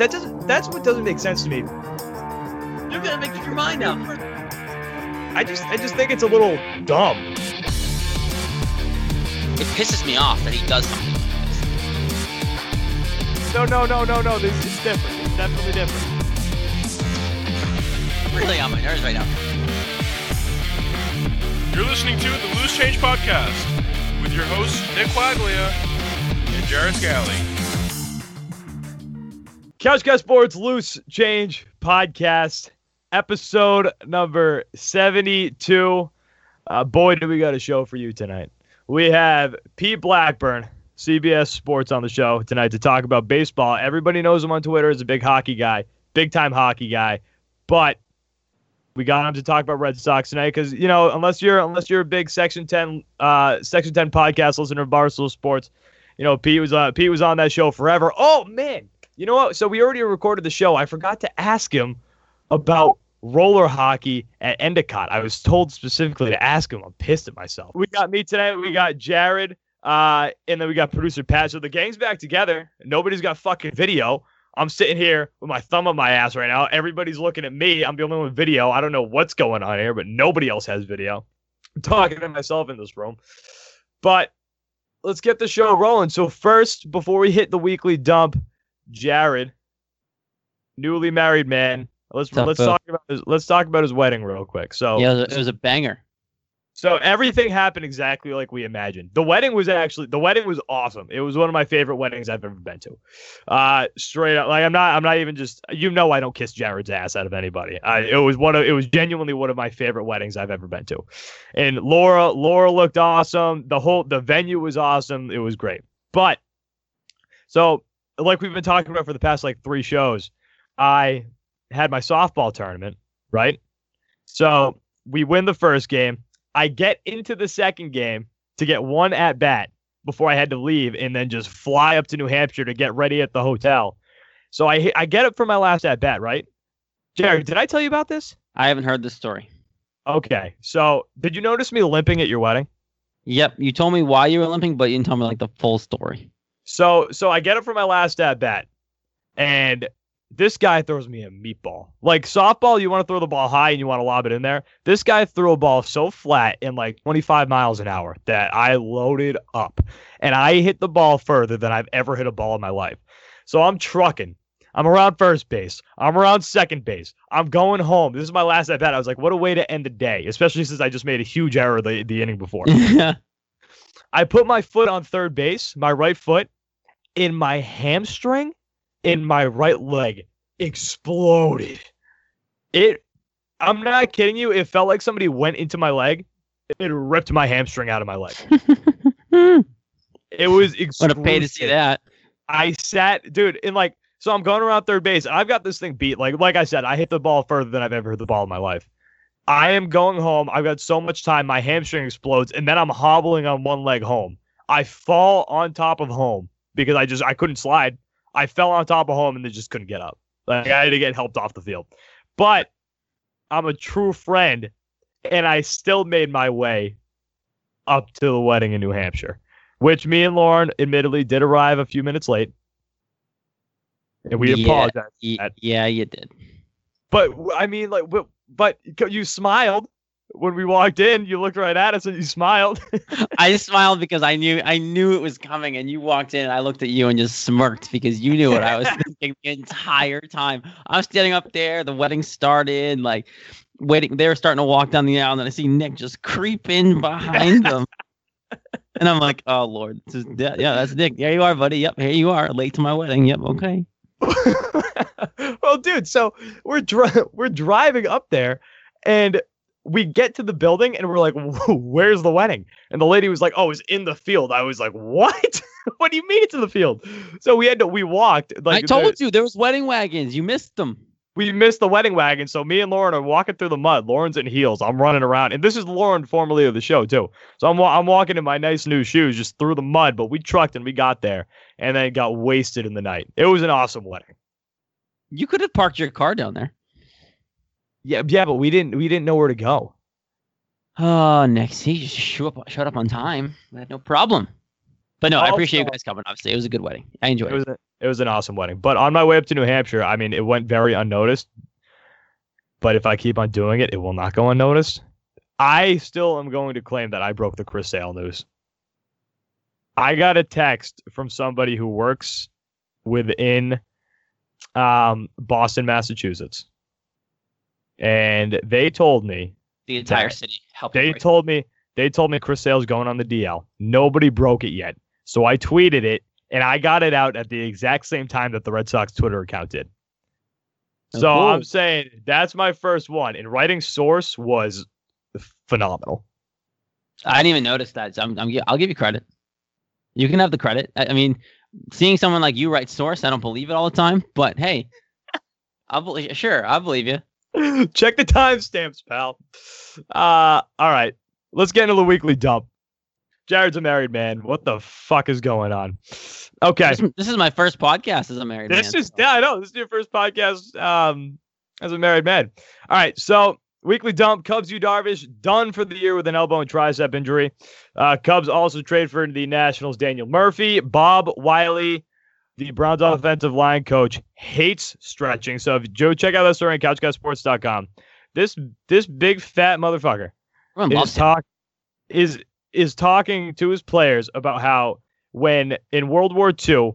that doesn't. That's what doesn't make sense to me. You're gonna make up your mind now. I just, I just think it's a little dumb. It pisses me off that he does something like this. No, no, no, no, no. This is different. It's definitely different. Really on my nerves right now. You're listening to the Loose Change Podcast with your hosts Nick Quaglia and Jared Scally. Couch Guy Sports Loose Change Podcast, episode number 72. Uh, boy, do we got a show for you tonight. We have Pete Blackburn, CBS Sports, on the show tonight to talk about baseball. Everybody knows him on Twitter as a big hockey guy, big time hockey guy. But we got him to talk about Red Sox tonight because you know unless you're unless you're a big Section 10 uh, Section 10 podcast listener of Barstool Sports, you know Pete was uh, Pete was on that show forever. Oh man, you know what? So we already recorded the show. I forgot to ask him about roller hockey at Endicott. I was told specifically to ask him. I'm pissed at myself. We got me tonight. We got Jared. Uh, and then we got producer Pat. So the gang's back together. Nobody's got fucking video. I'm sitting here with my thumb on my ass right now. Everybody's looking at me. I'm the only one with video. I don't know what's going on here, but nobody else has video. I'm talking to myself in this room. But let's get the show rolling. So first, before we hit the weekly dump, Jared, newly married man. Let's up, let's talk about his, let's talk about his wedding real quick. So Yeah, it was, a, it was a banger. so everything happened exactly like we imagined. The wedding was actually the wedding was awesome. It was one of my favorite weddings I've ever been to. Uh, straight up, like I'm not I'm not even just you know I don't kiss Jared's ass out of anybody. I, it was one of it was genuinely one of my favorite weddings I've ever been to. And Laura Laura looked awesome. The whole the venue was awesome. It was great. But so like we've been talking about for the past like three shows, I had my softball tournament, right? So we win the first game. I get into the second game to get one at bat before I had to leave and then just fly up to New Hampshire to get ready at the hotel. So I I get up for my last at bat, right? Jared, did I tell you about this? I haven't heard this story. Okay. So did you notice me limping at your wedding? Yep, you told me why you were limping, but you didn't tell me like the full story. So so I get up for my last at bat, and this guy throws me a meatball. Like softball, you want to throw the ball high and you want to lob it in there. This guy threw a ball so flat in like 25 miles an hour that I loaded up, and I hit the ball further than I've ever hit a ball in my life. So I'm trucking. I'm around first base. I'm around second base. I'm going home. This is my last at bat. I was like, what a way to end the day, especially since I just made a huge error the, the inning before. I put my foot on third base, my right foot, in my hamstring, in my right leg, exploded. It, I'm not kidding you. It felt like somebody went into my leg. It ripped my hamstring out of my leg. It was Would have paid to see that. I sat, dude, in like, so I'm going around third base, and I've got this thing beat. Like, like I said, I hit the ball further than I've ever hit the ball in my life. I am going home. I've got so much time. My hamstring explodes, and then I'm hobbling on one leg home. I fall on top of home because I just I couldn't slide. I fell on top of home and then just couldn't get up. Like I had to get helped off the field. But I'm a true friend, and I still made my way up to the wedding in New Hampshire, which me and Lauren admittedly did arrive a few minutes late. And we Yeah. apologize. Y- yeah, you did. But I mean, like, but, but you smiled when we walked in. You looked right at us and you smiled. I just smiled because I knew I knew it was coming, and you walked in. and I looked at you and just smirked because you knew what I was thinking the entire time. I'm standing up there. The wedding started, like waiting. They were starting to walk down the aisle, and then I see Nick just creep in behind them. And I'm like, oh Lord, this is, yeah, yeah, that's Nick. There you are, buddy. Yep, here you are, late to my wedding. Yep, okay. well, dude, so we're dri- we're driving up there, and we get to the building, and we're like, "Where's the wedding?" And the lady was like, "Oh, it's in the field." I was like, "What? what do you mean it's in the field?" So we had to we walked. Like I told the- you there was wedding wagons. You missed them. we missed the wedding wagon. So me and Lauren are walking through the mud. Lauren's in heels. I'm running around, and this is Lauren, formerly of the show too. So I'm I'm walking in my nice new shoes, just through the mud. But we trucked and we got there, and then got wasted in the night. It was an awesome wedding. You could have parked your car down there. Yeah, yeah, but we didn't we didn't know where to go. Oh, next he just show up, showed up on time. I had no problem. But no, I appreciate you guys coming. Obviously, it was a good wedding. I enjoyed It it. was a, It was an awesome wedding. But on my way up to New Hampshire, I mean, it went very unnoticed. But if I keep on doing it, it will not go unnoticed. I still am going to claim that I broke the Chris Sale news. I got a text from somebody who works within um, Boston, Massachusetts. And they told me The entire city helped. they told me they told me Chris Sale's going on the DL. Nobody broke it yet. So I tweeted it and I got it out at the exact same time that the Red Sox Twitter account did. Oh, So I'm saying that's my first one. And writing source was phenomenal. I didn't even notice that. So I'm, I'm, I'll give you credit. You can have the credit. I, I mean, seeing someone like you write source, I don't believe it all the time. But hey, I'll believe. Sure, I believe you. Check the timestamps, pal. Uh, all right. Let's get into the weekly dump. Jared's a married man. What the fuck is going on? Okay. This, this is my first podcast as a married This man. This is yeah, I know. This is your first podcast um as a married man. All right, so weekly dump. Cubs, Yu Darvish done for the year with an elbow and tricep injury. Uh, Cubs also trade for the Nationals Daniel Murphy, Bob Wylie, the Browns offensive line coach hates stretching. So if Joe, check out that story on CouchGuySports.com. This this big fat motherfucker Everyone is loves him. is is talking to his players about how when in World War II,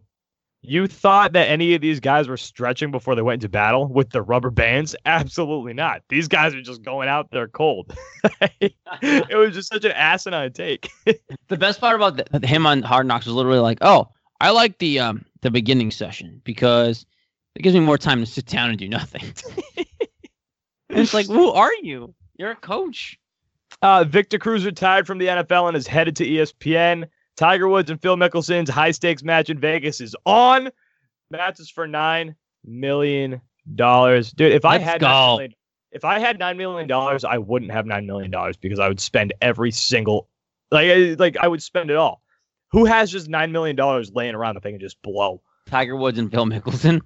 you thought that any of these guys were stretching before they went into battle with the rubber bands. Absolutely not. These guys are just going out there cold. it was just such an asinine take. The best part about th- him on Hard Knocks was literally like, "Oh, I like the um the beginning session because it gives me more time to sit down and do nothing." It's like, who are you? You're a coach. Uh, Victor Cruz retired from the NFL and is headed to ESPN. Tiger Woods and Phil Mickelson's high stakes match in Vegas is on. Matches for nine million dollars, dude. If I Let's had go. 9 million, if I had nine million dollars, I wouldn't have nine million dollars because I would spend every single like like I would spend it all. Who has just nine million dollars laying around that they can just blow? Tiger Woods and Phil Mickelson.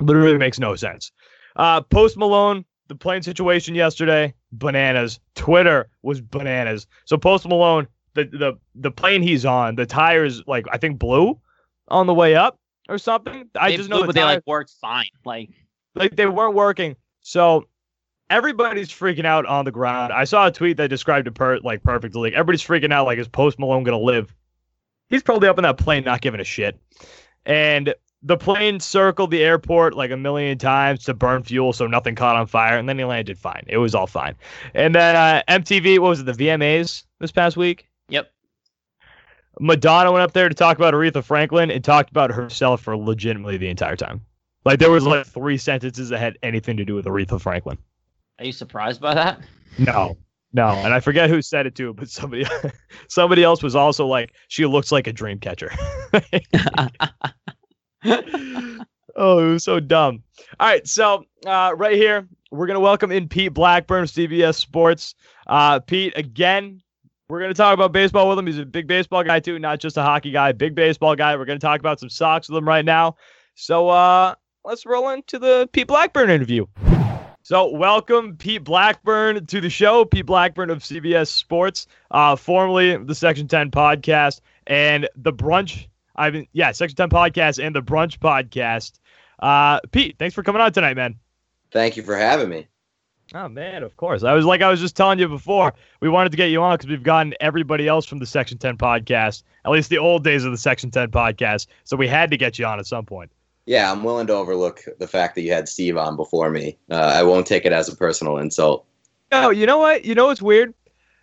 Literally makes no sense. Uh, Post Malone, the plane situation yesterday, bananas. Twitter was bananas. So Post Malone, the the the plane he's on, the tires like I think blew on the way up or something. I They just blew, know the but they tires, like worked fine. Like like they weren't working. So everybody's freaking out on the ground. I saw a tweet that described it per like perfectly. Like everybody's freaking out. Like is Post Malone gonna live? He's probably up in that plane, not giving a shit. And the plane circled the airport like a million times to burn fuel, so nothing caught on fire, and then he landed fine. It was all fine. And then uh, MTV, what was it, the VMAs this past week? Yep. Madonna went up there to talk about Aretha Franklin and talked about herself for legitimately the entire time. Like there was like three sentences that had anything to do with Aretha Franklin. Are you surprised by that? No, no, and I forget who said it too, but somebody, somebody else was also like, she looks like a dream catcher. oh, it was so dumb. All right, so uh, right here, we're gonna welcome in Pete Blackburn of CBS Sports. Uh, Pete, again, we're gonna talk about baseball with him. He's a big baseball guy too, not just a hockey guy. Big baseball guy. We're gonna talk about some socks with him right now. So uh, let's roll into the Pete Blackburn interview. So, welcome Pete Blackburn to the show. Pete Blackburn of CBS Sports, uh, formerly the Section 10 podcast and the Brunch. I mean, yeah, Section 10 podcast and the Brunch podcast. Uh, Pete, thanks for coming on tonight, man. Thank you for having me. Oh man, of course. I was like I was just telling you before. We wanted to get you on because we've gotten everybody else from the Section 10 podcast, at least the old days of the Section 10 podcast. So we had to get you on at some point. Yeah, I'm willing to overlook the fact that you had Steve on before me. Uh, I won't take it as a personal insult. No, you know what? You know what's weird?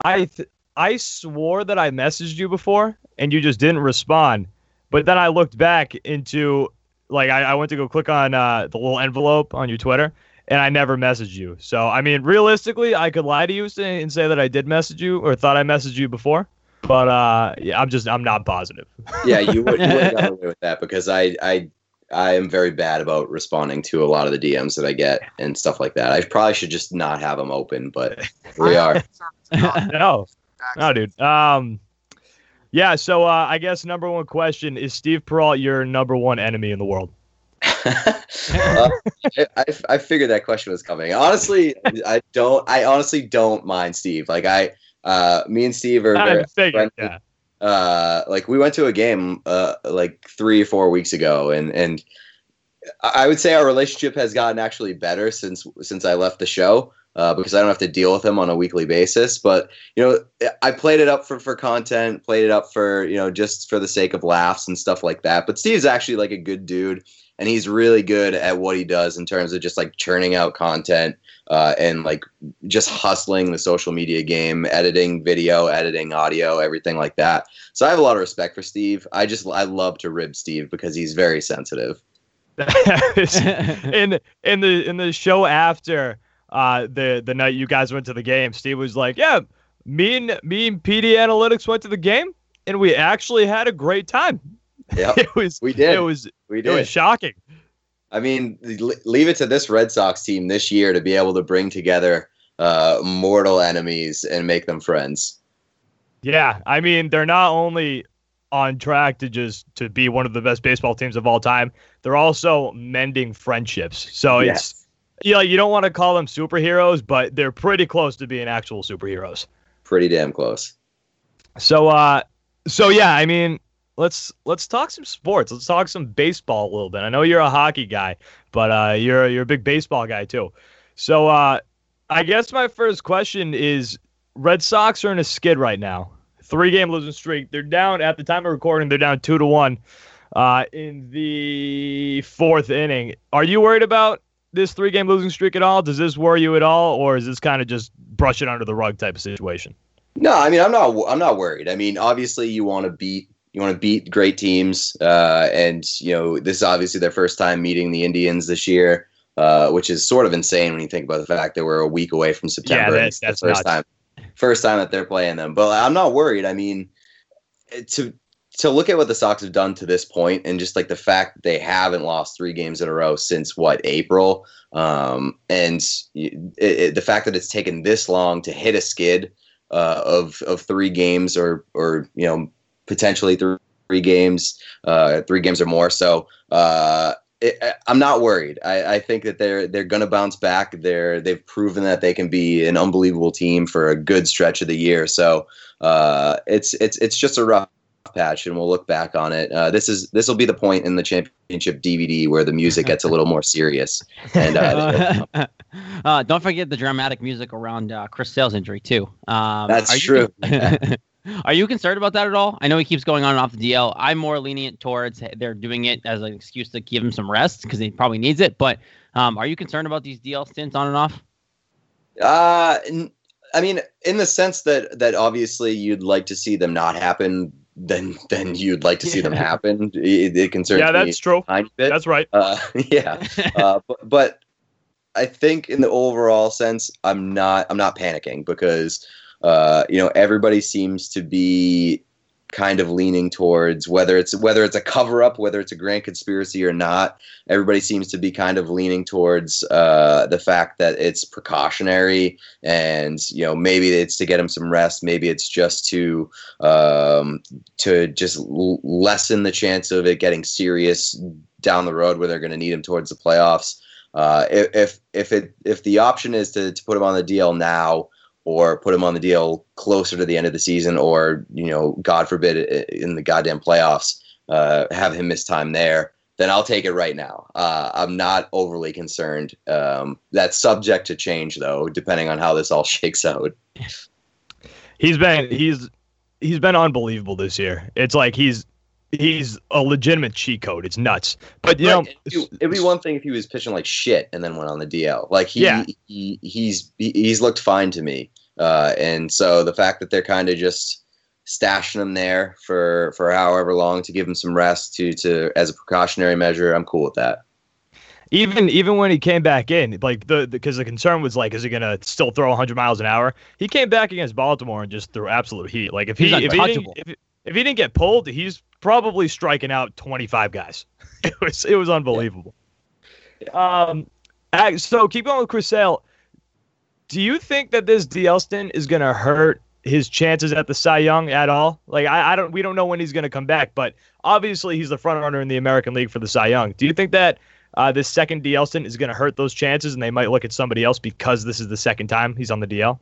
I th- I swore that I messaged you before and you just didn't respond. But then I looked back into like I, I went to go click on uh, the little envelope on your Twitter and I never messaged you. So I mean, realistically, I could lie to you say- and say that I did message you or thought I messaged you before. But uh, yeah, I'm just I'm not positive. Yeah, you would, you would gotten away with that because I, I, I am very bad about responding to a lot of the DMs that I get and stuff like that. I probably should just not have them open, but we are. no, no, dude. Um, yeah. So uh, I guess number one question is Steve Perrault your number one enemy in the world? Uh, I, I figured that question was coming. Honestly, I don't. I honestly don't mind Steve. Like I, uh, me and Steve are very I figured. friendly. Yeah. Uh, like we went to a game uh, like three or four weeks ago, and and I would say our relationship has gotten actually better since since I left the show. Uh, because I don't have to deal with him on a weekly basis, but you know, I played it up for, for content, played it up for you know just for the sake of laughs and stuff like that. But Steve's actually like a good dude, and he's really good at what he does in terms of just like churning out content uh, and like just hustling the social media game, editing video, editing audio, everything like that. So I have a lot of respect for Steve. I just I love to rib Steve because he's very sensitive. in in the in the show after uh, the the night you guys went to the game, Steve was like, "Yeah, me and me and PD Analytics went to the game, and we actually had a great time." Yeah, it was we did. It was we did. it was shocking. I mean, leave it to this Red Sox team this year to be able to bring together uh, mortal enemies and make them friends. Yeah, I mean, they're not only on track to just to be one of the best baseball teams of all time, they're also mending friendships. So Yes. it's you know, you don't want to call them superheroes, but they're pretty close to being actual superheroes. Pretty damn close. So uh so yeah, I mean, let's let's talk some sports. Let's talk some baseball a little bit. I know you're a hockey guy, but uh you're you're a big baseball guy too. So uh I guess my first question is Red Sox are in a skid right now. Three game losing streak. They're down at the time of recording, they're down two to one uh in the fourth inning. Are you worried about this three game losing streak at all? Does this worry you at all, or is this kind of just brush it under the rug type of situation? No, I mean I'm not. I'm not worried. I mean, obviously you want to beat you want to beat great teams, uh, and you know this is obviously their first time meeting the Indians this year, uh, which is sort of insane when you think about the fact that we're a week away from September. that- It's the that's first nuts. time, first time that they're playing them. But I'm not worried. I mean, to to look at what the Sox have done to this point, and just like the fact that they haven't lost three games in a row since what April, um, and it, it, the fact that it's taken this long to hit a skid uh, of of three games or or you know potentially three, three games, uh, three games or more. So uh, it, I'm not worried. I, I think that they're they're going to bounce back. They're they've proven that they can be an unbelievable team for a good stretch of the year. So uh, it's it's it's just a rough patch, and we'll look back on it. Uh, this is this will be the point in the championship DVD where the music gets a little more serious. And uh, uh, don't forget the dramatic music around uh, Chris Sale's injury too. Um, That's you true. con- are you concerned about that at all? I know he keeps going on and off the DL. I'm more lenient towards they're doing it as an excuse to give him some rest because he probably needs it. But um, are you concerned about these DL stints on and off? Uh, n- I mean, in the sense that that obviously you'd like to see them not happen, then then you'd like to see them happen. It, it concerns Yeah, me that's true. a tiny bit. That's right. Uh, yeah, uh, but, but I think in the overall sense, I'm not I'm not panicking because uh, you know everybody seems to be kind of leaning towards whether it's whether it's a cover up, whether it's a grand conspiracy or not. Everybody seems to be kind of leaning towards uh, the fact that it's precautionary, and you know maybe it's to get him some rest, maybe it's just to um, to just l- lessen the chance of it getting serious down the road where they're going to need him towards the playoffs. Uh, if if if it if the option is to, to put him on the DL now or put him on the deal closer to the end of the season, or you know, God forbid, in the goddamn playoffs, uh, have him miss time there, then I'll take it right now. Uh, I'm not overly concerned. Um, that's subject to change, though, depending on how this all shakes out. He's been he's he's been unbelievable this year. It's like he's he's a legitimate cheat code. It's nuts. But you know, Right, it'd, it'd be one thing if he was pitching like shit and then went on the DL. Like he, Yeah. he he's he's looked fine to me. Uh, and so the fact that they're kind of just stashing him there for for however long to give him some rest to to as a precautionary measure, I'm cool with that. even even when he came back in, like the because the, concern was like, is he gonna still throw 100 miles an hour? He came back against Baltimore and just threw absolute heat. Like if he if he, didn't, if, if he didn't get pulled, he's probably striking out 25 guys. It was it was unbelievable. Um, uh, so keep going with Chris Sale. Do you think that this DL stint is gonna hurt his chances at the Cy Young at all? Like I, I don't we don't know when he's gonna come back, but obviously he's the front runner in the American League for the Cy Young. Do you think that uh, this second DL stint is going to hurt those chances, and they might look at somebody else because this is the second time he's on the DL?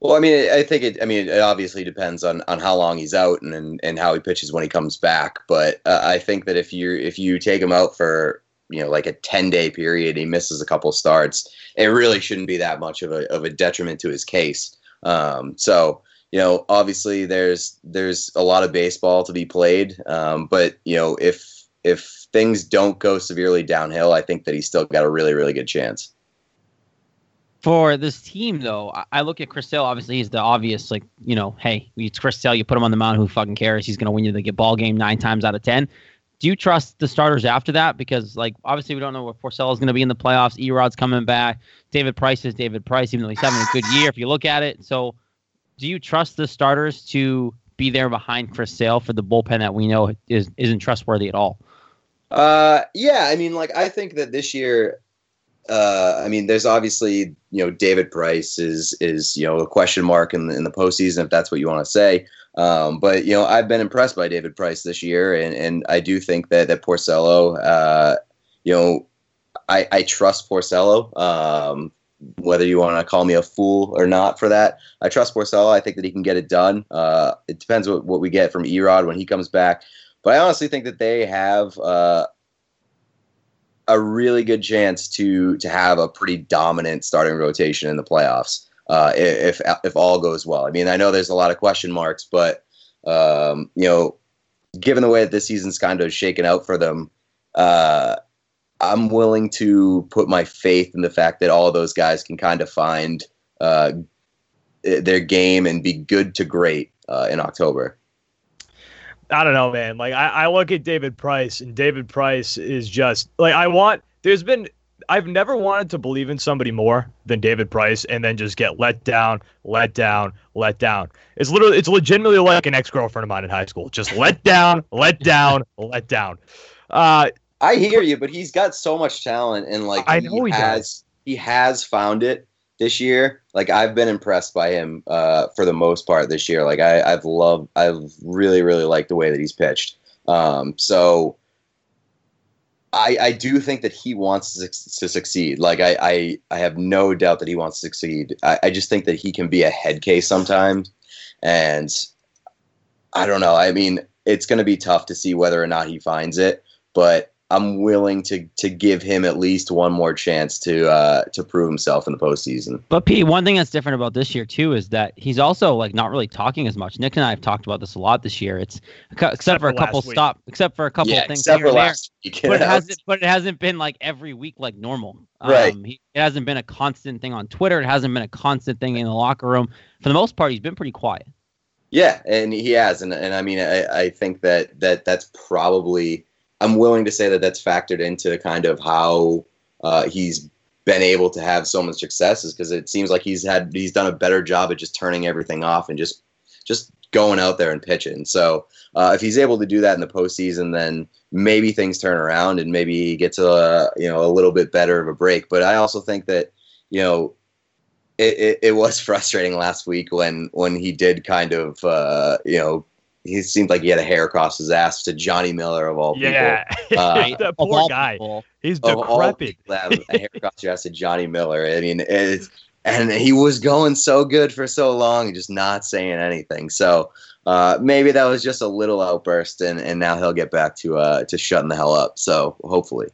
Well, I mean, I think it. I mean, it obviously depends on, on how long he's out and, and, and how he pitches when he comes back. But uh, I think that if you if you take him out for you know like a ten day period, he misses a couple starts. It really shouldn't be that much of a of a detriment to his case. Um, so you know, obviously there's there's a lot of baseball to be played. Um, but you know, if if things don't go severely downhill, I think that he's still got a really really good chance for this team, though, I look at Chris Sale. Obviously, he's the obvious, like, you know, hey, it's Chris Sale. You put him on the mound. Who fucking cares? He's going to win you the ball game nine times out of 10. Do you trust the starters after that? Because, like, obviously, we don't know what Porcello is going to be in the playoffs. E-Rod's coming back. David Price is David Price, even though he's having a good year, if you look at it. So, do you trust the starters to be there behind Chris Sale for the bullpen that we know is, isn't trustworthy at all? Uh, yeah, I mean, like, I think that this year, uh, I mean, there's obviously you know David Price is is you know a question mark in the, in the postseason if that's what you want to say. Um, but you know I've been impressed by David Price this year, and, and I do think that that Porcello, uh, you know, I, I trust Porcello. Um, whether you want to call me a fool or not for that, I trust Porcello. I think that he can get it done. Uh, it depends what, what we get from E-Rod when he comes back. But I honestly think that they have uh, a really good chance to to have a pretty dominant starting rotation in the playoffs uh, if if all goes well. I mean, I know there's a lot of question marks, but um, you know, given the way that this season's kind of shaken out for them, uh, I'm willing to put my faith in the fact that all those guys can kind of find uh, their game and be good to great uh, in October. I don't know, man. Like I, I look at David Price, and David Price is just like I want. There's been I've never wanted to believe in somebody more than David Price, and then just get let down, let down, let down. It's literally, it's legitimately like an ex girlfriend of mine in high school. Just let down, let down, let down. Uh, I hear you, but he's got so much talent, and like I know he, he has, does. he has found it this year. Like I've been impressed by him uh, for the most part this year. Like I, have loved, I've really, really liked the way that he's pitched. Um, so I, I do think that he wants to, to succeed. Like I, I, I have no doubt that he wants to succeed. I, I just think that he can be a head case sometimes, and I don't know. I mean, it's going to be tough to see whether or not he finds it, but I'm willing to to give him at least one more chance to uh, to prove himself in the postseason. But Pete, one thing that's different about this year too is that he's also like not really talking as much. Nick and I have talked about this a lot this year. It's except, except for a couple stop, except for a couple yeah, of things except here for and last there. week. But it hasn't. But it hasn't been like every week like normal. Right. Um, he, it hasn't been a constant thing on Twitter. It hasn't been a constant thing in the locker room. For the most part, he's been pretty quiet. Yeah, and he has, and and I mean, I, I think that that that's probably I'm willing to say that that's factored into kind of how uh, he's been able to have so much success is because it seems like he's had he's done a better job at just turning everything off and just just going out there and pitching. So uh, if he's able to do that in the postseason, then maybe things turn around and maybe he gets a you know a little bit better of a break. But I also think that you know it, it, it was frustrating last week when when he did kind of uh, you know he seemed like he had a hair across his ass to Johnny Miller of all yeah, people. Uh, that poor guy. people. He's decrepit. a hair across your ass to Johnny Miller. I mean, it's and he was going so good for so long, and just not saying anything. So uh, maybe that was just a little outburst, and, and now he'll get back to uh, to shutting the hell up. So hopefully.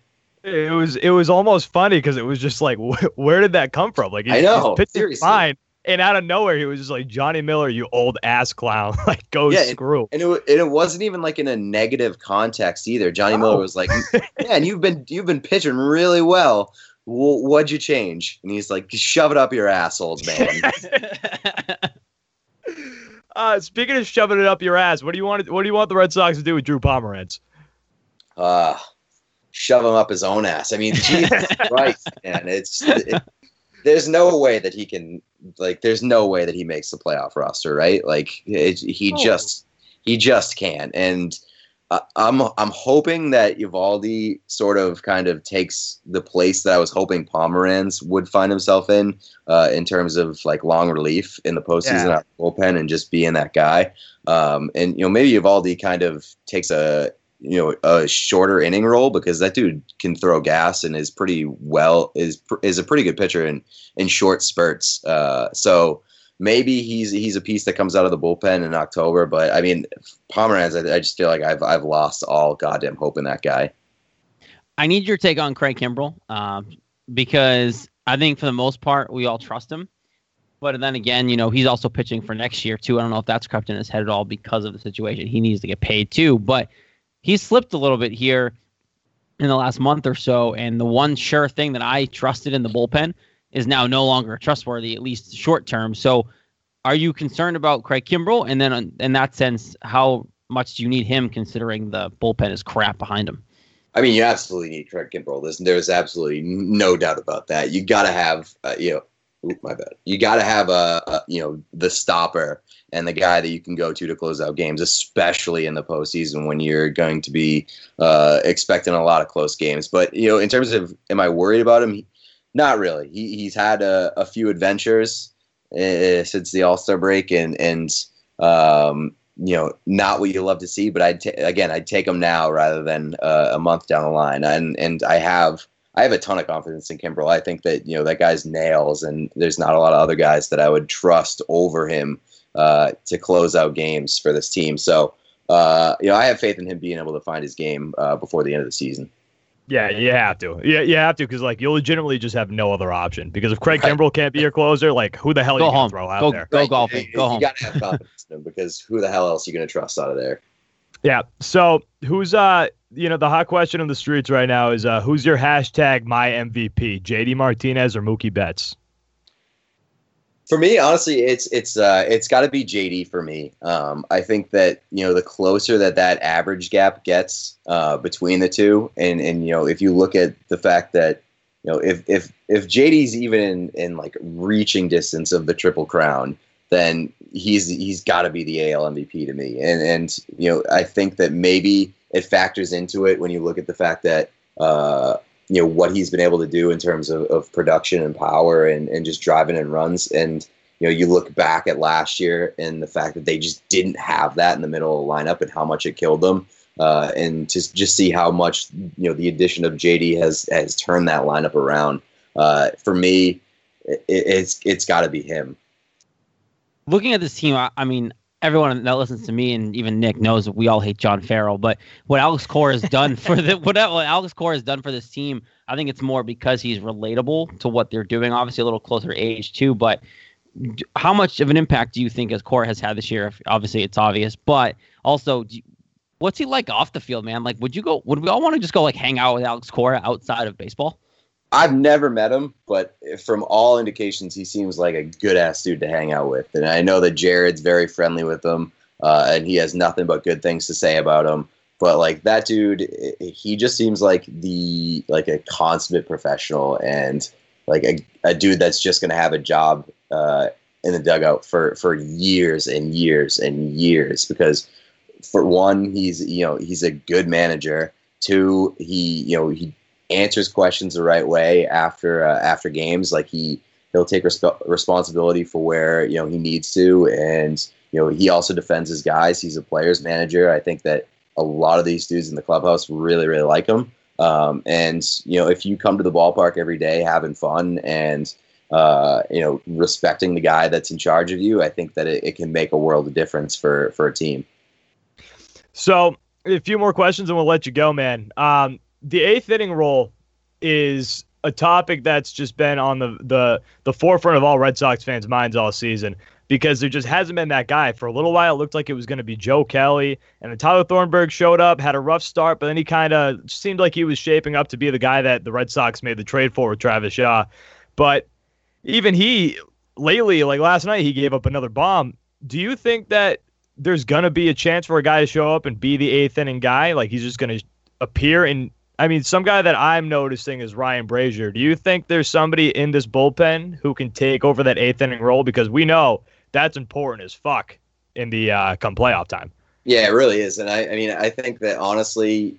It was it was almost funny because it was just like wh- where did that come from? Like he's, I know, he's pitching seriously. fine, and out of nowhere he was just like Johnny Miller, you old ass clown, like go Yeah, screw. And it, and it wasn't even like in a negative context either. Johnny No. Miller was like, "Man, you've been you've been pitching really well. Wh- What'd you change?" And he's like, "Shove it up your assholes, man." uh, speaking of shoving it up your ass, what do you want? What do you want the Red Sox to do with Drew Pomeranz? uh, shove him up his own ass. I mean, Jesus Christ, man, it's it, there's no way that he can like. There's no way that he makes the playoff roster, right? Like it, he Oh. just he just can't. And uh, I'm I'm hoping that Eovaldi sort of kind of takes the place that I was hoping Pomeranz would find himself in, uh, in terms of like long relief in the postseason Yeah. out of bullpen and just being that guy. Um, and you know maybe Eovaldi kind of takes a you know a shorter inning role because that dude can throw gas and is pretty well is is a pretty good pitcher in in short spurts. Uh, so maybe he's he's a piece that comes out of the bullpen in October. But I mean, Pomeranz, I, I just feel like I've I've lost all goddamn hope in that guy. I need your take on Craig Kimbrel um, because I think for the most part we all trust him. But then again, you know, he's also pitching for next year too. I don't know if that's crept in his head at all because of the situation. He needs to get paid too. But he's slipped a little bit here in the last month or so. And the one sure thing that I trusted in the bullpen is now no longer trustworthy, at least short term. So are you concerned about Craig Kimbrel? And then uh, in that sense, how much do you need him considering the bullpen is crap behind him? I mean, you absolutely need Craig Kimbrel. There's, there's absolutely no doubt about that. You got to have, uh, you know, My bad. You got to have a, a, you know, the stopper and the guy that you can go to to close out games, especially in the postseason when you're going to be uh, expecting a lot of close games. But you know, in terms of, am I worried about him? Not really. He, he's had a, a few adventures uh, since the All Star break, and and um, you know, not what you love to see. But I'd again, I'd take him now rather than uh, a month down the line. And and I have I have a ton of confidence in Kimbrel. I think that you know that guy's nails, and there's not a lot of other guys that I would trust over him uh, to close out games for this team. So uh, you know, I have faith in him being able to find his game uh, before the end of the season. Yeah, you have to. Yeah, you have to because like you legitimately just have no other option. Because if Craig Kimbrel can't be your closer, like who the hell go are you home. gonna throw out go, there? Go Right. golfing. You, Go you home. got to have confidence in him because who the hell else are you going to trust out of there? Yeah. So who's uh you know the hot question on the streets right now is uh who's your hashtag my MVP? JD Martinez or Mookie Betts? For me, honestly, it's it's uh, it's got to be JD for me. Um, I think that you know the closer that that average gap gets uh, between the two, and and you know if you look at the fact that you know if if if JD's even in in like reaching distance of the triple crown, then he's he's got to be the AL MVP to me. And and you know I think that maybe it factors into it when you look at the fact that uh, you know what he's been able to do in terms of, of production and power and, and just driving and runs. And you know you look back at last year and the fact that they just didn't have that in the middle of the lineup and how much it killed them uh, and just just see how much you know the addition of JD has has turned that lineup around uh, for me it, it's it's got to be him. Looking at this team, I, I mean, everyone that listens to me and even Nick knows we all hate John Farrell. But what Alex Cora has done for the what, what Alex Cora has done for this team, I think it's more because he's relatable to what they're doing. Obviously, a little closer age too. But how much of an impact do you think as Cora has had this year? Obviously, it's obvious, but also. You, What's he like off the field, man? Like, would you go? Would we all want to just go like hang out with Alex Cora outside of baseball? I've never met him, but from all indications, he seems like a good ass dude to hang out with. And I know that Jared's very friendly with him, uh, and he has nothing but good things to say about him. But like that dude, he just seems like the like a consummate professional and like a, a dude that's just gonna have a job uh, in the dugout for for years and years and years. Because for one, he's you know he's a good manager. Two, he you know he answers questions the right way after uh, after games. Like he he'll take resp- responsibility for where you know he needs to, and you know he also defends his guys. He's a players manager. I think that a lot of these dudes in the clubhouse really really like him. Um, and you know if you come to the ballpark every day having fun and uh, you know respecting the guy that's in charge of you, I think that it, it can make a world of difference for for a team. So a few more questions and we'll let you go, man. Um, the eighth inning role is a topic that's just been on the, the the forefront of all Red Sox fans' minds all season because there just hasn't been that guy. For a little while, it looked like it was going to be Joe Kelly, and then Tyler Thornburg showed up, had a rough start, but then he kind of seemed like he was shaping up to be the guy that the Red Sox made the trade for with Travis Shaw. But even he, lately, like last night, he gave up another bomb. Do you think that there's going to be a chance for a guy to show up and be the eighth inning guy? Like he's just going to appear in I mean, some guy that I'm noticing is Ryan Brasier. Do you think there's somebody in this bullpen who can take over that eighth inning role? Because we know that's important as fuck in the uh, come playoff time. Yeah, it really is, and I, I mean, I think that honestly,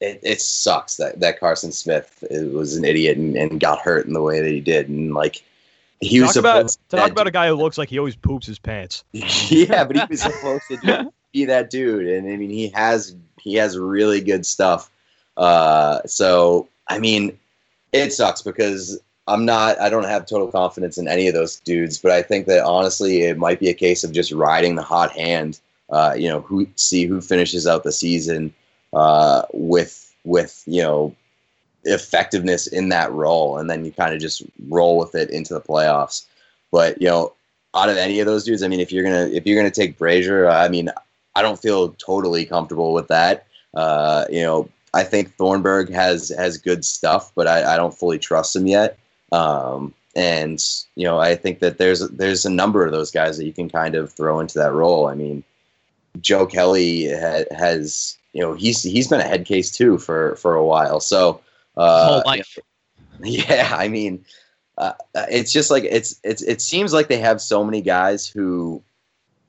it, it sucks that, that Carson Smith was an idiot and, and got hurt in the way that he did, and like he was about supposed talk about a guy who looks like he always poops his pants. yeah, but he was supposed to be that dude, and I mean, he has he has really good stuff. Uh, so I mean, it sucks because I'm not. I don't have total confidence in any of those dudes, but I think that honestly, it might be a case of just riding the hot hand. Uh, you know, who see who finishes out the season uh, with with you know effectiveness in that role, and then you kind of just roll with it into the playoffs. But you know, out of any of those dudes, I mean, if you're gonna if you're gonna take Brasier, I mean, I don't feel totally comfortable with that. Uh, you know, I think Thornburg has has good stuff, but I, I don't fully trust him yet. Um, and you know, I think that there's there's a number of those guys that you can kind of throw into that role. I mean, Joe Kelly ha- has you know he's he's been a head case too for for a while. So uh, Whole life. yeah, I mean, uh, it's just like it's it's it seems like they have so many guys who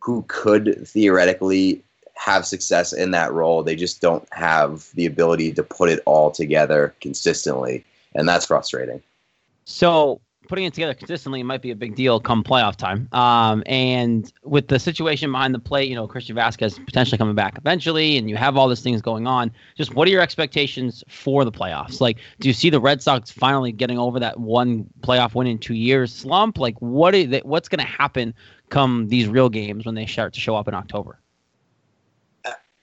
who could theoretically have success in that role. They just don't have the ability to put it all together consistently, and that's frustrating. So putting it together consistently might be a big deal come playoff time. Um, and with the situation behind the plate, you know, Christian Vázquez potentially coming back eventually, and you have all these things going on. Just what are your expectations for the playoffs? Like, do you see the Red Sox finally getting over that one playoff win in two years slump? Like, what is that, what's going to happen come these real games when they start to show up in October?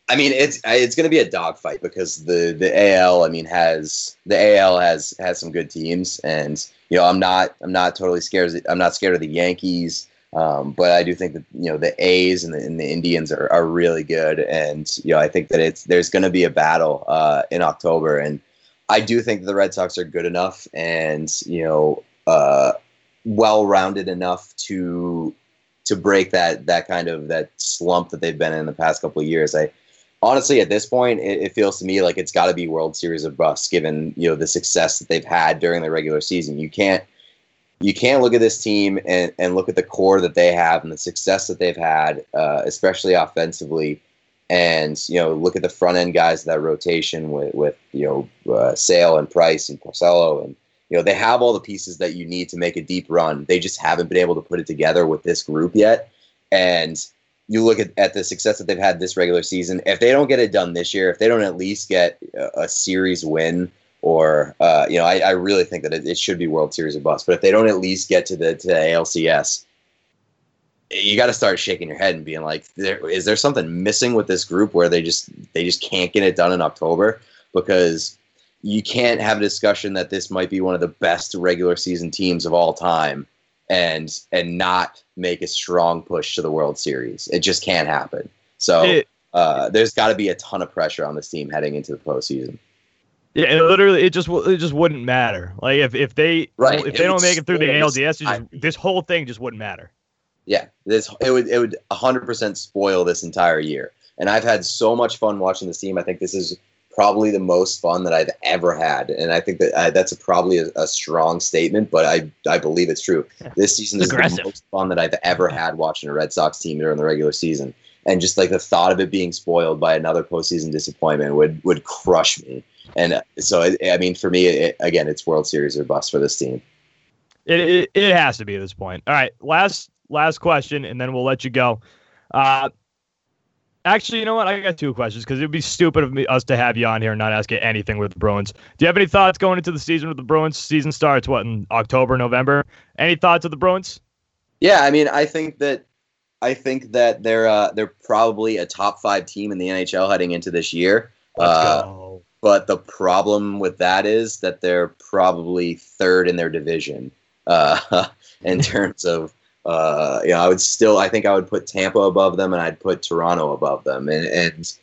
I mean, it's it's going to be a dogfight because the the AL, I mean, has the AL has has some good teams, and you know, I'm not I'm not totally scared. I'm not scared of the Yankees, um, but I do think that you know the A's and the, and the Indians are, are really good, and you know, I think that it's there's going to be a battle uh, in October, and I do think that the Red Sox are good enough and you know uh, well rounded enough to to break that that kind of that slump that they've been in the past couple of years. I honestly, at this point, it, it feels to me like it's got to be World Series of bust, given you know the success that they've had during the regular season. You can't you can't look at this team and, and look at the core that they have and the success that they've had, uh, especially offensively, and you know look at the front end guys of that rotation with with you know uh, Sale and Price and Porcello and you know they have all the pieces that you need to make a deep run. They just haven't been able to put it together with this group yet, and you look at, at the success that they've had this regular season. If they don't get it done this year, if they don't at least get a, series win, or uh, you know, I, I, really think that it, it, should be World Series of bust. But if they don't at least get to the to the ALCS, you got to start shaking your head and being like, there, is there something missing with this group where they just they just can't get it done in October? Because you can't have a discussion that this might be one of the best regular season teams of all time and and not make a strong push to the World Series. It just can't happen. So it, uh, there's got to be a ton of pressure on this team heading into the postseason. Yeah, and literally, it just it just wouldn't matter. Like if, if they right. if it they don't make it through the ALDS, just, this whole thing just wouldn't matter. Yeah, this it would it would 100% spoil this entire year. And I've had so much fun watching this team. I think this is probably the most fun that I've ever had, and I think that uh, that's a, probably a, a, strong statement, but I I believe it's true. This season is Aggressive. the most fun that I've ever had watching a Red Sox team during the regular season, and just like the thought of it being spoiled by another postseason disappointment would would crush me. And uh, so, it, I mean, for me, it, again, it's World Series or bust for this team. It, it it has to be at this point. All right, last last question, and then we'll let you go. Uh, Actually, you know what? I got two questions because it would be stupid of me us to have you on here and not ask you anything with the Bruins. Do you have any thoughts going into the season with the Bruins? Season starts what in October, November. Any thoughts of the Bruins? Yeah, I mean, I think that I think that they're uh, they're probably a top five team in the NHL heading into this year. Uh, go. But the problem with that is that they're probably third in their division uh, in terms of uh, I would still, I think I would put Tampa above them, and I'd put Toronto above them, and and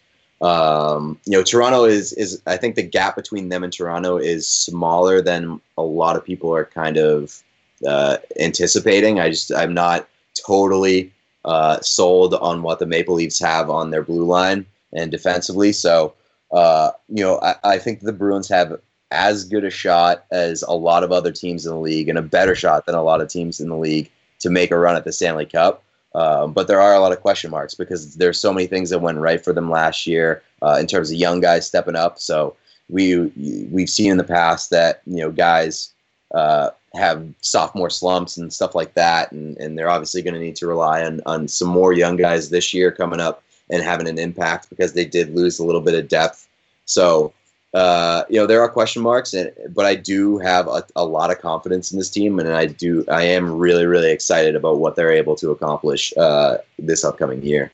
um, you know, Toronto is is I think the gap between them and Toronto is smaller than a lot of people are kind of uh, anticipating. I just I'm not totally uh, sold on what the Maple Leafs have on their blue line and defensively. So uh, you know, I, I think the Bruins have as good a shot as a lot of other teams in the league, and a better shot than a lot of teams in the league to make a run at the Stanley Cup. Um, but there are a lot of question marks because there's so many things that went right for them last year uh, in terms of young guys stepping up. So we we've seen in the past that you know guys uh, have sophomore slumps and stuff like that, and, and they're obviously going to need to rely on on some more young guys this year coming up and having an impact because they did lose a little bit of depth. So uh, you know, there are question marks, and but I do have a, a lot of confidence in this team, and I do I am really really excited about what they're able to accomplish uh, this upcoming year.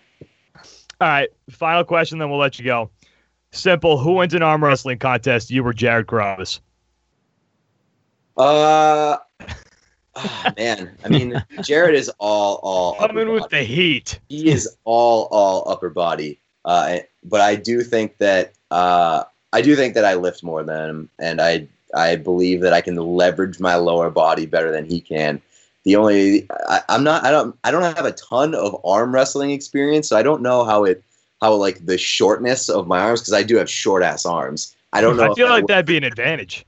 All right, final question, then we'll let you go. Simple. Who wins an arm wrestling contest? You or Jared Carrabis? Uh, oh, man, I mean, Jared is all all Coming with the heat. he is all all upper body. Uh, but I do think that uh, I do think that I lift more than him, and I I believe that I can leverage my lower body better than he can. The only I, I'm not I don't I don't have a ton of arm wrestling experience, so I don't know how it how like the shortness of my arms because I do have short ass arms. I don't know. I feel that like wo- that'd be an advantage.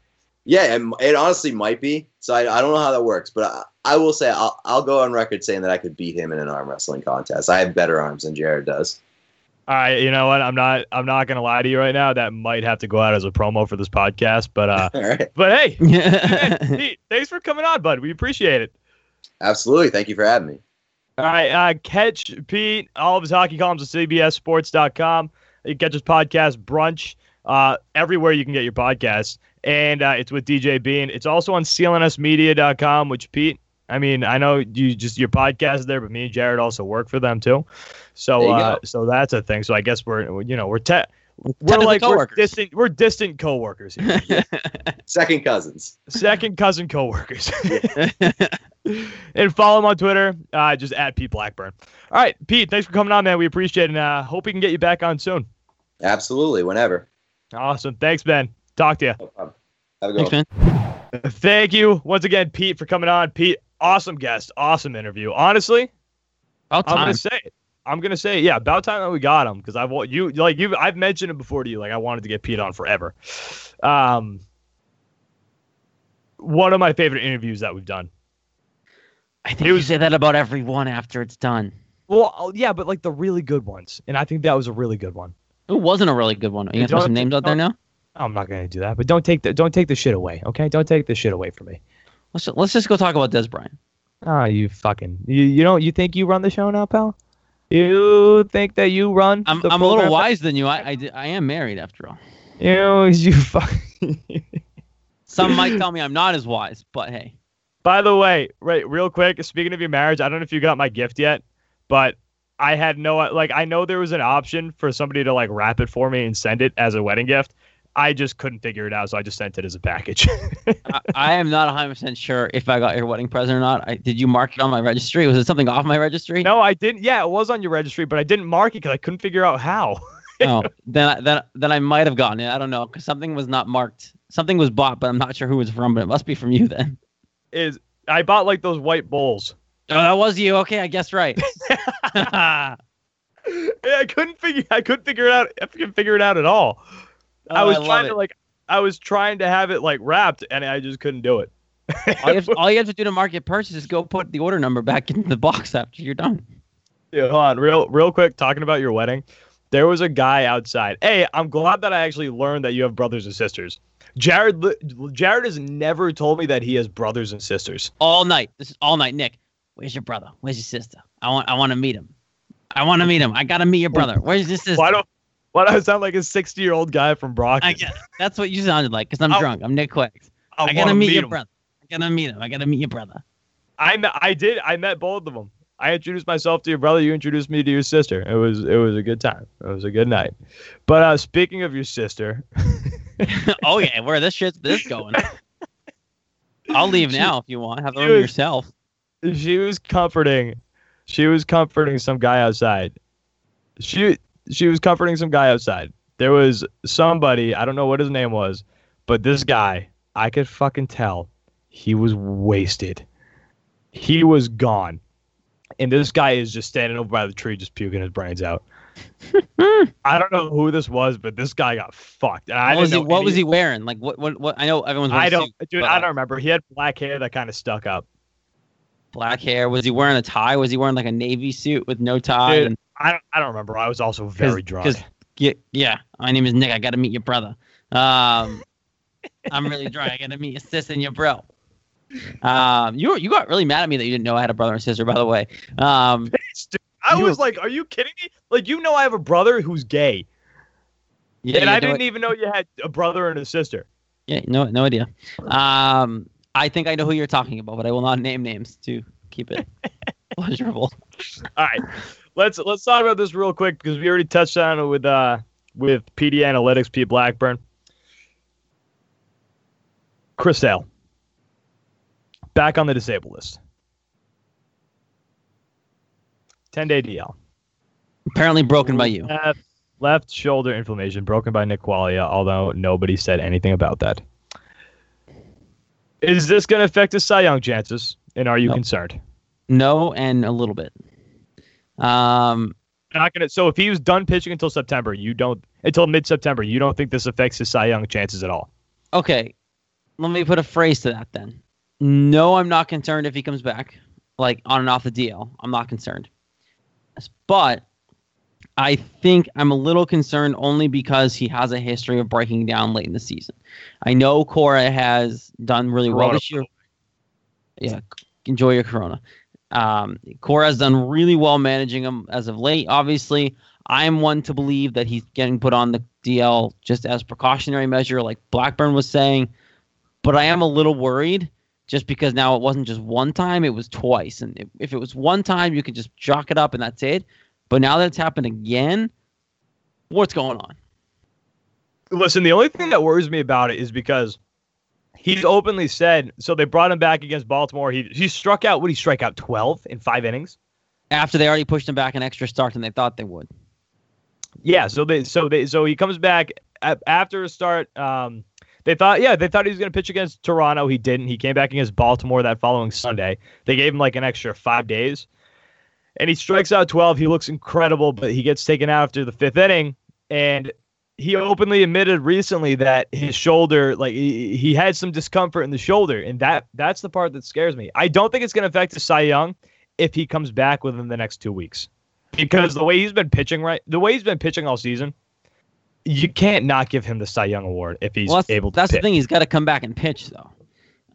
yeah, it, it honestly might be. So I, I don't know how that works, but I, I will say I'll, I'll go on record saying that I could beat him in an arm wrestling contest. I have better arms than Jared does. All right, you know what? I'm not. I'm not gonna lie to you right now. That might have to go out as a promo for this podcast. But uh, All right, but hey, yeah. Pete, thanks for coming on, bud. We appreciate it. absolutely. Thank you for having me. All right, uh, catch Pete, all of his hockey columns at CBSSports.com. You can catch his podcast, Brunch, uh, everywhere you can get your podcasts. And uh, it's with DJ Bean. It's also on CLNSmedia.com, which, Pete, I mean, I know you just your podcast is there, but me and Jared also work for them too. So, uh, so that's a thing. So I guess we're, you know, we're te- we're like we're distant, we're distant coworkers here. Second cousins. second cousin coworkers. and follow him on Twitter, uh, just at Pete Blackburn. All right, Pete, thanks for coming on, man. We appreciate it, and uh, hope we can get you back on soon. Absolutely. Whenever. Awesome. Thanks, Ben. Talk to you. No. Have a good Thanks, one. man. Thank you once again, Pete, for coming on. Pete, awesome guest, awesome interview. Honestly, About I'm gonna say it. I'm gonna say, yeah, about time that we got him because I've you like you I've mentioned it before to you. Like I wanted to get Pete on forever. Um, one of my favorite interviews that we've done. I think you say that about everyone after it's done. Well, oh, yeah, but like the really good ones, and I think that was a really good one. It wasn't a really good one. You You gonna throw some names out there now? I'm not gonna do that, but don't take the don't take the shit away, okay? Don't take the shit away from me. Let's just, let's just go talk about Dez Bryant. Ah, you fucking you you don't you think you run the show now, pal? You think that you run? I'm the I'm a little wise than you. I I, I am married after all. You know, you fucking. Some might tell me I'm not as wise, but hey. By the way, right, real quick, speaking of your marriage, I don't know if you got my gift yet, but I had no like I know there was an option for somebody to like wrap it for me and send it as a wedding gift. I just couldn't figure it out, so I just sent it as a package. I, I am not 100% sure if I got your wedding present or not. I, did you mark it on my registry? Was it something off my registry? no, I didn't. Yeah, it was on your registry, but I didn't mark it because I couldn't figure out how. oh, then I, then then I might have gotten it. I don't know because something was not marked. Something was bought, but I'm not sure who it was from. But it must be from you then. Is I bought like those white bowls. Oh, that was you. Okay, I guess right. I couldn't figure. I couldn't figure it out. I couldn't figure it out at all. I Oh, was love trying it. to like. I was trying to have it like wrapped, and I just couldn't do it. all, you have, all you have to do to mark your purchase is go put the order number back in the box after you're done. Yeah, hold on, real, real quick. Talking about your wedding, there was a guy outside. Hey, I'm glad that I actually learned that you have brothers and sisters. Jared, Jared has never told me that he has brothers and sisters. All night. This is all night. Nick, where's your brother? Where's your sister? I want I want to meet him. I want to meet him. I gotta meet your brother. Where's your sister? Why don't, why do I sound like a 60 year old guy from Brockton? I guess that's what you sounded like because I'm Oh. drunk. I'm Nick Quicks. I, I, gotta wanna meet, your him. brother. I gotta meet him. I gotta meet your brother. I met, I did. I met both of them. I introduced myself to your brother. You introduced me to your sister. It was it was a good time. It was a good night. But uh, speaking of your sister, oh yeah, where this shit's this going? I'll leave now if you want. Have room Dude. yourself. she was comforting. She was comforting some guy outside. She she was comforting some guy outside. There was somebody I don't know what his name was, but this guy I could fucking tell he was wasted. He was gone. And this guy is just standing over by the tree, just puking his brains out. I don't know who this was, but this guy got fucked. And I What was he? What was he wearing? Like what? What? What? I know everyone's. I don't, suit, dude. but, I don't remember. He had black hair that kind of stuck up. Black hair. Was he wearing a tie? Was he wearing like a navy suit with no tie? Dude, and, I don't. I don't remember. I was also very drunk. Yeah, yeah. My name is Nick. I got to meet your brother. Um, I'm really drunk. I got to meet your sister and your bro. Um, you you got really mad at me that you didn't know I had a brother and sister. By the way, um, Dude, I was were- like, "Are you kidding me? Like, you know, I have a brother who's gay." Yeah, and I didn't even know you had a brother and a sister. Yeah, no, no idea. Um, I think I know who you're talking about, but I will not name names to keep it pleasurable. All right, let's let's talk about this real quick because we already touched on it with uh with PD Analytics, Pete Blackburn, Chris Sale, back on the disabled list. 10 day DL. Apparently broken by you. Left, left shoulder inflammation broken by Nick Qualia, although nobody said anything about that. Is this going to affect his Cy Young chances? And are you Nope. concerned? No, and a little bit. Um, Not gonna. So if he was done pitching until September, you don't until mid September, you don't think this affects his Cy Young chances at all? okay, let me put a phrase to that then. No, I'm not concerned if he comes back, like on and off the DL. I'm not concerned. But I think I'm a little concerned only because he has a history of breaking down late in the season. I know Cora has done really well this year. Yeah, enjoy your Corona. Um, has done really well managing him as of late. Obviously, I'm one to believe that he's getting put on the DL just as precautionary measure, like Blackburn was saying. But I am a little worried just because now it wasn't just one time, it was twice. And if, if it was one time, you could just chalk it up and that's it. But now that it's happened again, what's going on? Listen, the only thing that worries me about it is because he's openly said. So they brought him back against Baltimore. He he struck out. What he strike out? Twelve in five innings. After they already pushed him back an extra start than they thought they would. Yeah. So they so they so he comes back after a start. Um, they thought yeah they thought he was going to pitch against Toronto. He didn't. He came back against Baltimore that following Sunday. They gave him like an extra five days, and he strikes out twelve. He looks incredible, but he gets taken out after the fifth inning, and he openly admitted recently that his shoulder like he, he had some discomfort in the shoulder and that that's the part that scares me i don't think it's going to affect the cy young if he comes back within the next two weeks because the way he's been pitching right the way he's been pitching all season you can't not give him the cy young award if he's well, that's, able to that's pitch. the thing. He's got to come back and pitch, though.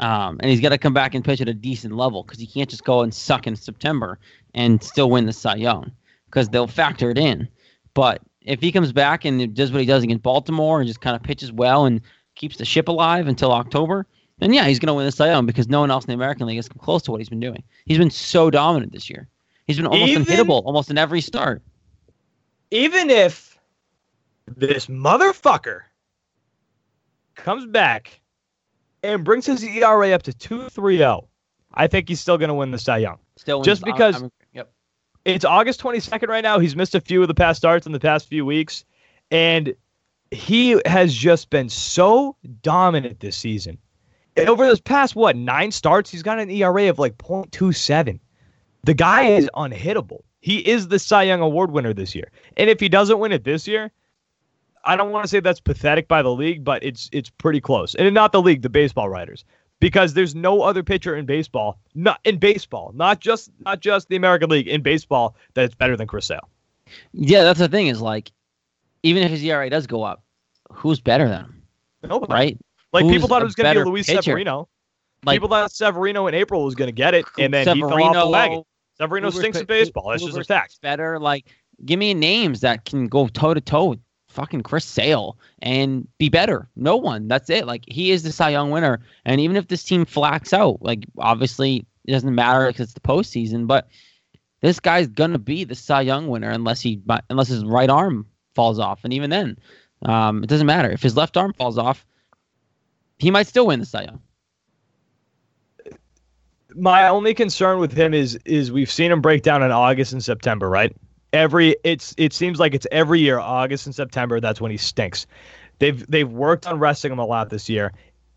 Um, and he's got to come back and pitch at a decent level because he can't just go and suck in September and still win the Cy Young because they'll factor it in. But if he comes back and does what he does against Baltimore and just kind of pitches well and keeps the ship alive until October, then yeah, he's going to win the Cy Young because no one else in the American League has come close to what he's been doing. He's been so dominant this year. He's been almost Even- unhittable almost in every start. even if this motherfucker comes back and brings his ERA up to 2.30, I think he's still going to win the Cy Young. Still, Just because- I'm- yep. It's August 22nd right now. He's missed a few of the past starts in the past few weeks, and he has just been so dominant this season. Over this past what nine starts, he's got an ERA of like .27. The guy is unhittable. He is the Cy Young Award winner this year, and if he doesn't win it this year, I don't want to say that's pathetic by the league, but it's it's pretty close, and not the league, the baseball writers, because there's no other pitcher in baseball, not in baseball, not just not just the American League in baseball that's better than Chris Sale. Yeah, that's the thing is like, even if his ERA does go up, who's better than him, Nobody. right? Like Who's people thought it was going to be Luis pitcher? Severino. Like people thought Severino in April was going to get it, and then he fell off the wagon. Severino Kluber stinks at baseball. That's just a fact. Better, like, give me names that can go toe to toe fucking Chris Sale and be better. No one. That's it. Like, he is the Cy Young winner, and even if this team flacks out, like, obviously it doesn't matter because it's the postseason, but this guy's gonna be the Cy Young winner unless he unless his right arm falls off, and even then, um, it doesn't matter if his left arm falls off. He might still win the Cy Young. my only concern with him is is we've seen him break down in August and September, right? Every it's it seems like it's every year August and September that's when he stinks. They've they've worked on resting him a lot this year.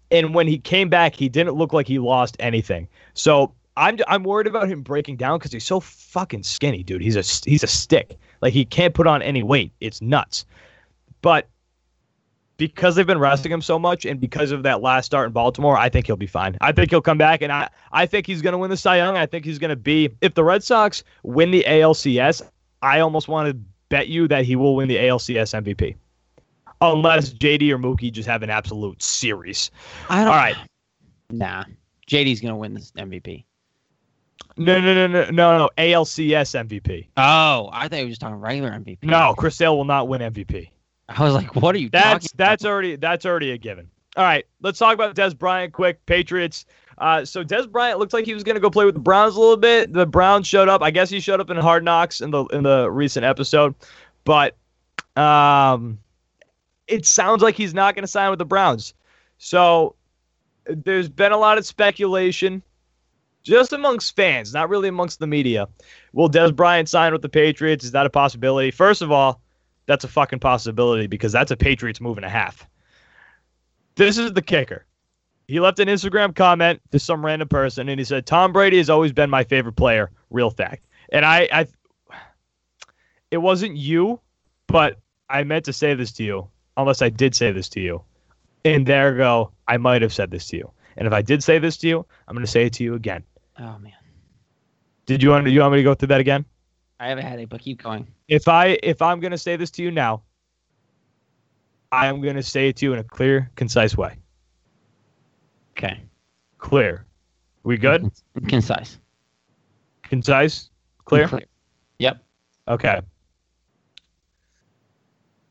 And when he came back, he didn't look like he lost anything. So I'm I'm worried about him breaking down because he's so fucking skinny, dude. He's a he's a stick. Like he can't put on any weight. It's nuts. But because they've been resting him so much and because of that last start in Baltimore, I think he'll be fine. I think he'll come back and I, I think he's going to win the Cy Young. I think he's going to be, if the Red Sox win the ALCS, I almost want to bet you that he will win the ALCS MVP. Unless JD or Mookie just have an absolute series. I All right. Nah, JD's gonna win this MVP. No, no, no, no, no, no. ALCS MVP. Oh, I thought he was just talking regular MVP. No, Chris Sale will not win MVP. I was like, what are you That's talking that's about? already that's already a given. All right, let's talk about Dez Bryant quick. Patriots. Uh, so Dez Bryant looked like he was going to go play with the Browns a little bit. The Browns showed up. I guess he showed up in Hard Knocks in the in the recent episode, but um, it sounds like he's not going to sign with the Browns. So there's been a lot of speculation, just amongst fans, not really amongst the media. Will Dez Bryant sign with the Patriots? Is that a possibility? First of all, that's a fucking possibility because that's a Patriots move and a half. This is the kicker. He left an Instagram comment to some random person and he said, Tom Brady has always been my favorite player. Real fact. And I, I it wasn't you, but I meant to say this to you, unless I did say this to you. And there go, I might have said this to you. And if I did say this to you, I'm going to say it to you again. Oh man, Did you want to, you want me to go through that again? I haven't a headache, but keep going. If I if I'm going to say this to you now, I am going to say it to you in a clear, concise way. Okay, Clear. We good? concise, Concise? Clear? clear. Yep. Okay.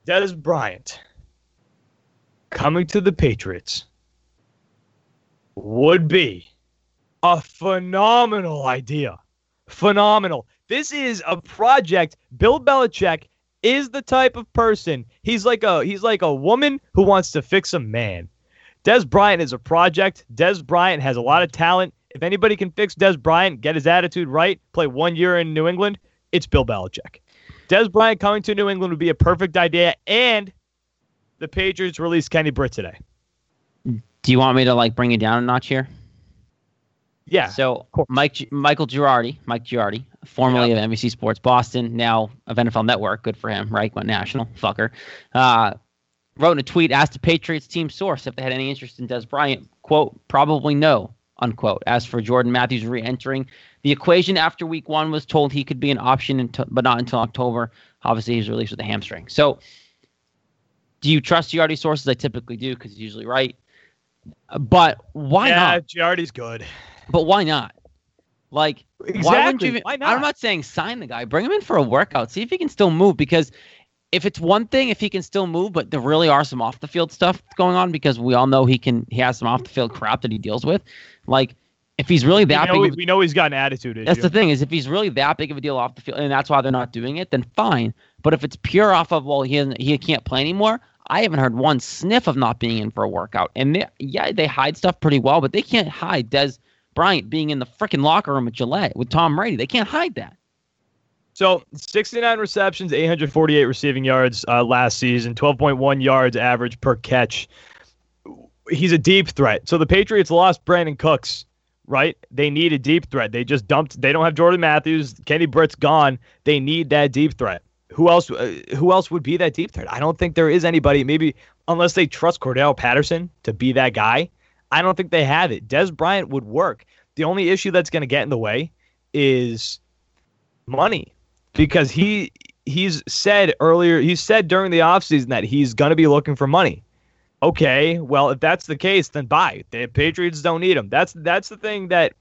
Dez Bryant coming to the Patriots would be a phenomenal idea. Phenomenal. This is a project. Bill Belichick is the type of person. He's like a he's like a woman who wants to fix a man. Dez Bryant is a project. Dez Bryant has a lot of talent. If anybody can fix Dez Bryant, get his attitude right, play one year in New England, it's Bill Belichick. Dez Bryant coming to New England would be a perfect idea, and the Patriots released Kenny Britt today. Do you want me to like bring it down a notch here? Yeah. So Mike Michael Giardi, Mike Giardi, formerly of NBC Sports Boston, now of NFL Network. Good for him, right? Went national, fucker. Uh, wrote in a tweet, asked the Patriots team source if they had any interest in Dez Bryant. Quote, probably no. Unquote. As for Jordan Matthews re-entering the equation after Week One, was told he could be an option, until, but not until October. Obviously, he's released with a hamstring. So, do you trust Giardi sources? I typically do because he's usually right. But why yeah, not? Giardi's good. But why not? Like, why wouldn't you? Even, Why not? I'm not saying sign the guy. Bring him in for a workout. See if he can still move. Because if it's one thing, if he can still move, but there really are some off the field stuff going on, because we all know he can. He has some off the field crap that he deals with. Like, if he's really We that know, big, of- we know he's got an attitude issue. that's the thing is if he's really that big of a deal off the field, and that's why they're not doing it, then fine. But if it's pure off of well, he he can't play anymore. I haven't heard one sniff of not being in for a workout. And they, yeah, they hide stuff pretty well, but they can't hide Dez Bryant being in the freaking locker room with Gillette with Tom Brady. They can't hide that. So 69 receptions, 848 receiving yards uh, last season, 12.1 yards average per catch. He's a deep threat. So the Patriots lost Brandin Cooks, right? They need a deep threat. They just dumped. They don't have Jordan Matthews. Kenny Britt's gone. They need that deep threat. Who else? Uh, who else would be that deep threat? I don't think there is anybody. Maybe unless they trust Cordarrelle Patterson to be that guy. I don't think they have it. Dez Bryant would work. The only issue that's going to get in the way is money because he he's said earlier he said during the offseason that he's going to be looking for money. Okay well if that's the case then buy the patriots don't need him. That's that's the thing that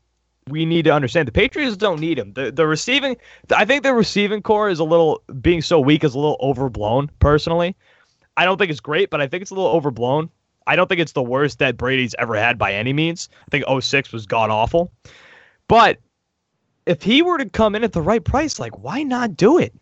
we need to understand. The patriots don't need him. The the receiving i think the receiving corps is a little being so weak is a little overblown personally. I don't think it's great but i think it's a little overblown. I don't think it's the worst that brady's ever had by any means. I think 06 was god awful. But if he were to come in at the right price, like why not do it?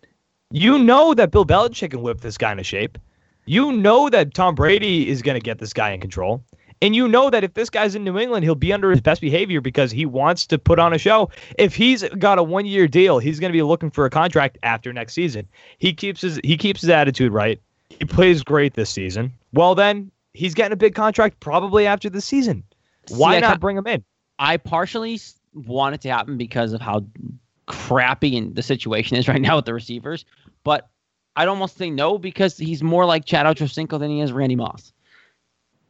You know that Bill Belichick can whip this guy into shape. You know that Tom Brady is going to get this guy in control. And you know that if this guy's in New England, he'll be under his best behavior because he wants to put on a show. If he's got a one-year deal, he's going to be looking for a contract after next season. He keeps his he keeps his attitude right. He plays great this season. Well, then he's getting a big contract probably after the season. Why See, not bring him in? I partially want it to happen because of how crappy and the situation is right now with the receivers, but I'd almost say no because he's more like Chad Ochocinco than he is Randy Moss.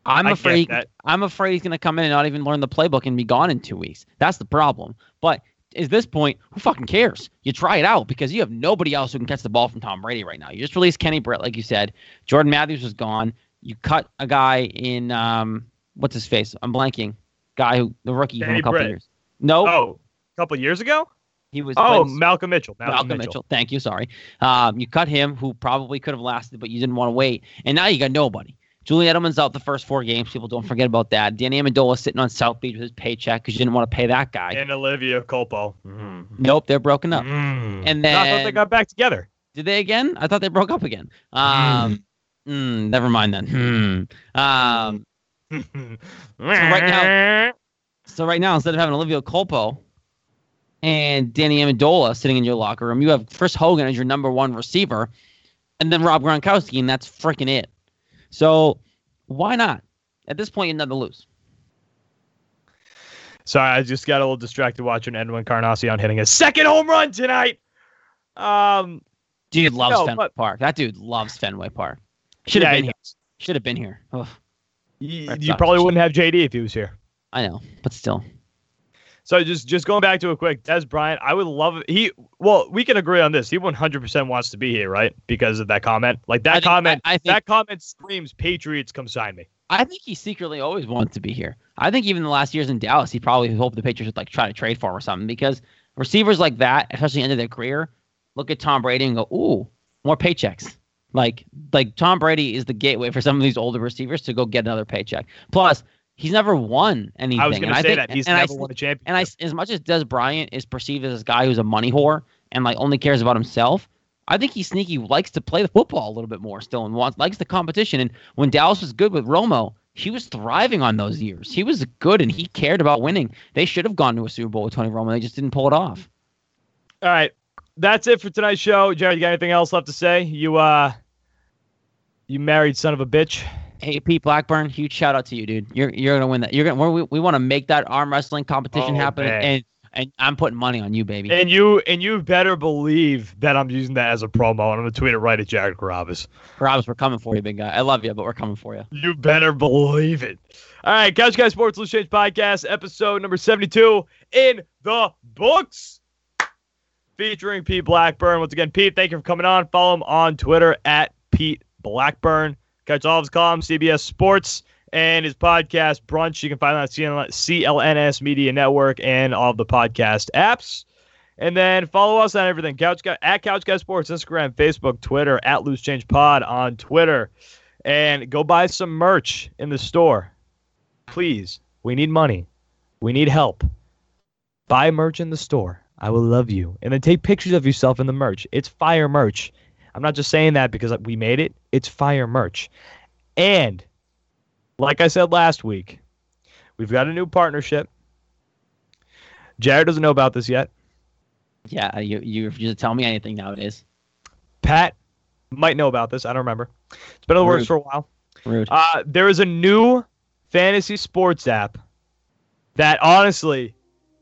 I'm I afraid. I'm afraid he's going to come in and not even learn the playbook and be gone in two weeks. That's the problem. But at this point, who fucking cares? You try it out because you have nobody else who can catch the ball from Tom Brady right now. You just released Kenny Britt, like you said. Jordan Matthews was gone. You cut a guy in um, what's his face? I'm blanking. Guy who the rookie from a couple Britt. years. No, Oh, a couple years ago? He was Oh, playing- Malcolm Mitchell. Malcolm, Malcolm Mitchell. Mitchell. Thank you. Sorry. Um, you cut him, who probably could have lasted, but you didn't want to wait. And now you got nobody. Julian Edelman's out the first four games. People don't forget about that. Danny Amendola sitting on South Beach with his paycheck because you didn't want to pay that guy. And Olivia Culpo. Mm. Nope, they're broken up. Mm. And No, I thought they got back together. Did they again? I thought they broke up again. Um, mm, never mind then. Hmm. Um, right now- so right now, instead of having Olivia Culpo and Danny Amendola sitting in your locker room, you have Chris Hogan as your number one receiver, and then Rob Gronkowski, and that's freaking it. So why not? At this point, you're never lose. Sorry, I just got a little distracted watching Edwin Encarnacion hitting his second home run tonight. Um, Dude loves No, Fenway but- Park. That dude loves Fenway Park. Should have yeah, been he here. Should have been here. Ugh, You, you probably wouldn't have JD if he was here. I know, but still. So just just going back to a quick, Dez Bryant, I would love he. Well, we can agree on this. He 100% wants to be here, right? Because of that comment. Like that I think- comment. I, I think that comment screams Patriots come sign me. I think he secretly always wanted to be here. I think even the last years in Dallas, he probably hoped the Patriots would like try to trade for him or something because receivers like that, especially end of their career, look at Tom Brady and go, "Ooh, more paychecks." Like, like Tom Brady is the gateway for some of these older receivers to go get another paycheck. Plus, he's never won anything. I was going to say think- that he's and I never s- won a championship. and I, as much as Dez Bryant is perceived as this guy who's a money whore and like only cares about himself, I think he's sneaky likes to play the football a little bit more still and wants likes the competition. And when Dallas was good with Romo, he was thriving on those years. He was good and he cared about winning. They should have gone to a Super Bowl with Tony Romo. They just didn't pull it off. All right, that's it for tonight's show. Jared, you got anything else left to say? You uh, you married son of a bitch. Hey Pete Blackburn, huge shout out to you, dude. You're you're gonna win that. You're gonna we, we want to make that arm wrestling competition Oh, happen, man. and and I'm putting money on you, baby. And you and you better believe that I'm using that as a promo, and I'm gonna tweet it right at Jared Carabas. Carabas, we're coming for you, big guy. I love you, but we're coming for you. You better believe it. All right, Couch Guys Sports Loose Change Podcast, episode number 72 in the books. Featuring Pete Blackburn. Once again, Pete, thank you for coming on. Follow him on Twitter at Pete Blackburn. Catch all of his columns, CBS Sports, and his podcast, Brunch. You can find that on CLNS Media Network and all of the podcast apps. And then follow us on everything. Couch at Couch Sports, Instagram, Facebook, Twitter, at Loose Change Pod on Twitter. And go buy some merch in the store. Please. We need money. We need help. Buy merch in the store. I will love you. And then take pictures of yourself in the merch. It's fire merch. I'm not just saying that because we made it. It's fire merch. And like I said last week, we've got a new partnership. Jared doesn't know about this yet. Yeah, you you refuse to tell me anything nowadays. Pat might know about this. I don't remember. It's been in the works for a while. Rude. Uh, there is a new fantasy sports app that honestly,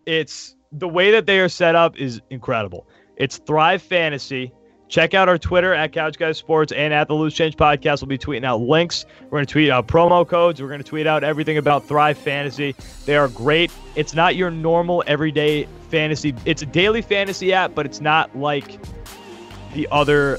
it's the way that they are set up is incredible. It's Thrive Fantasy. Check out our Twitter at Couch Guys Sports and at the Loose Change Podcast. We'll be tweeting out links. We're going to tweet out promo codes. We're going to tweet out everything about Thrive Fantasy. They are great. It's not your normal everyday fantasy. It's a daily fantasy app, but it's not like the other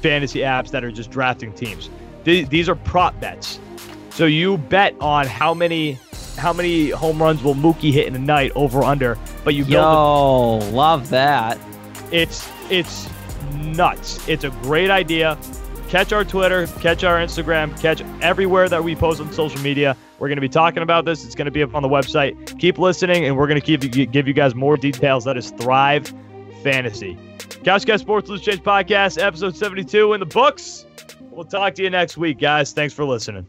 fantasy apps that are just drafting teams. These are prop bets. So you bet on how many how many home runs will Mookie hit in a night over under, but you build Yo, love that. It's it's nuts. It's a great idea. Catch our Twitter, catch our Instagram, catch everywhere that we post on social media. We're going to be talking about this. It's going to be up on the website. Keep listening, and we're going to keep give you guys more details. That is Thrive Fantasy. Couch Guys Sports Loose Change Podcast, episode 72 in the books. We'll talk to you next week, guys. Thanks for listening.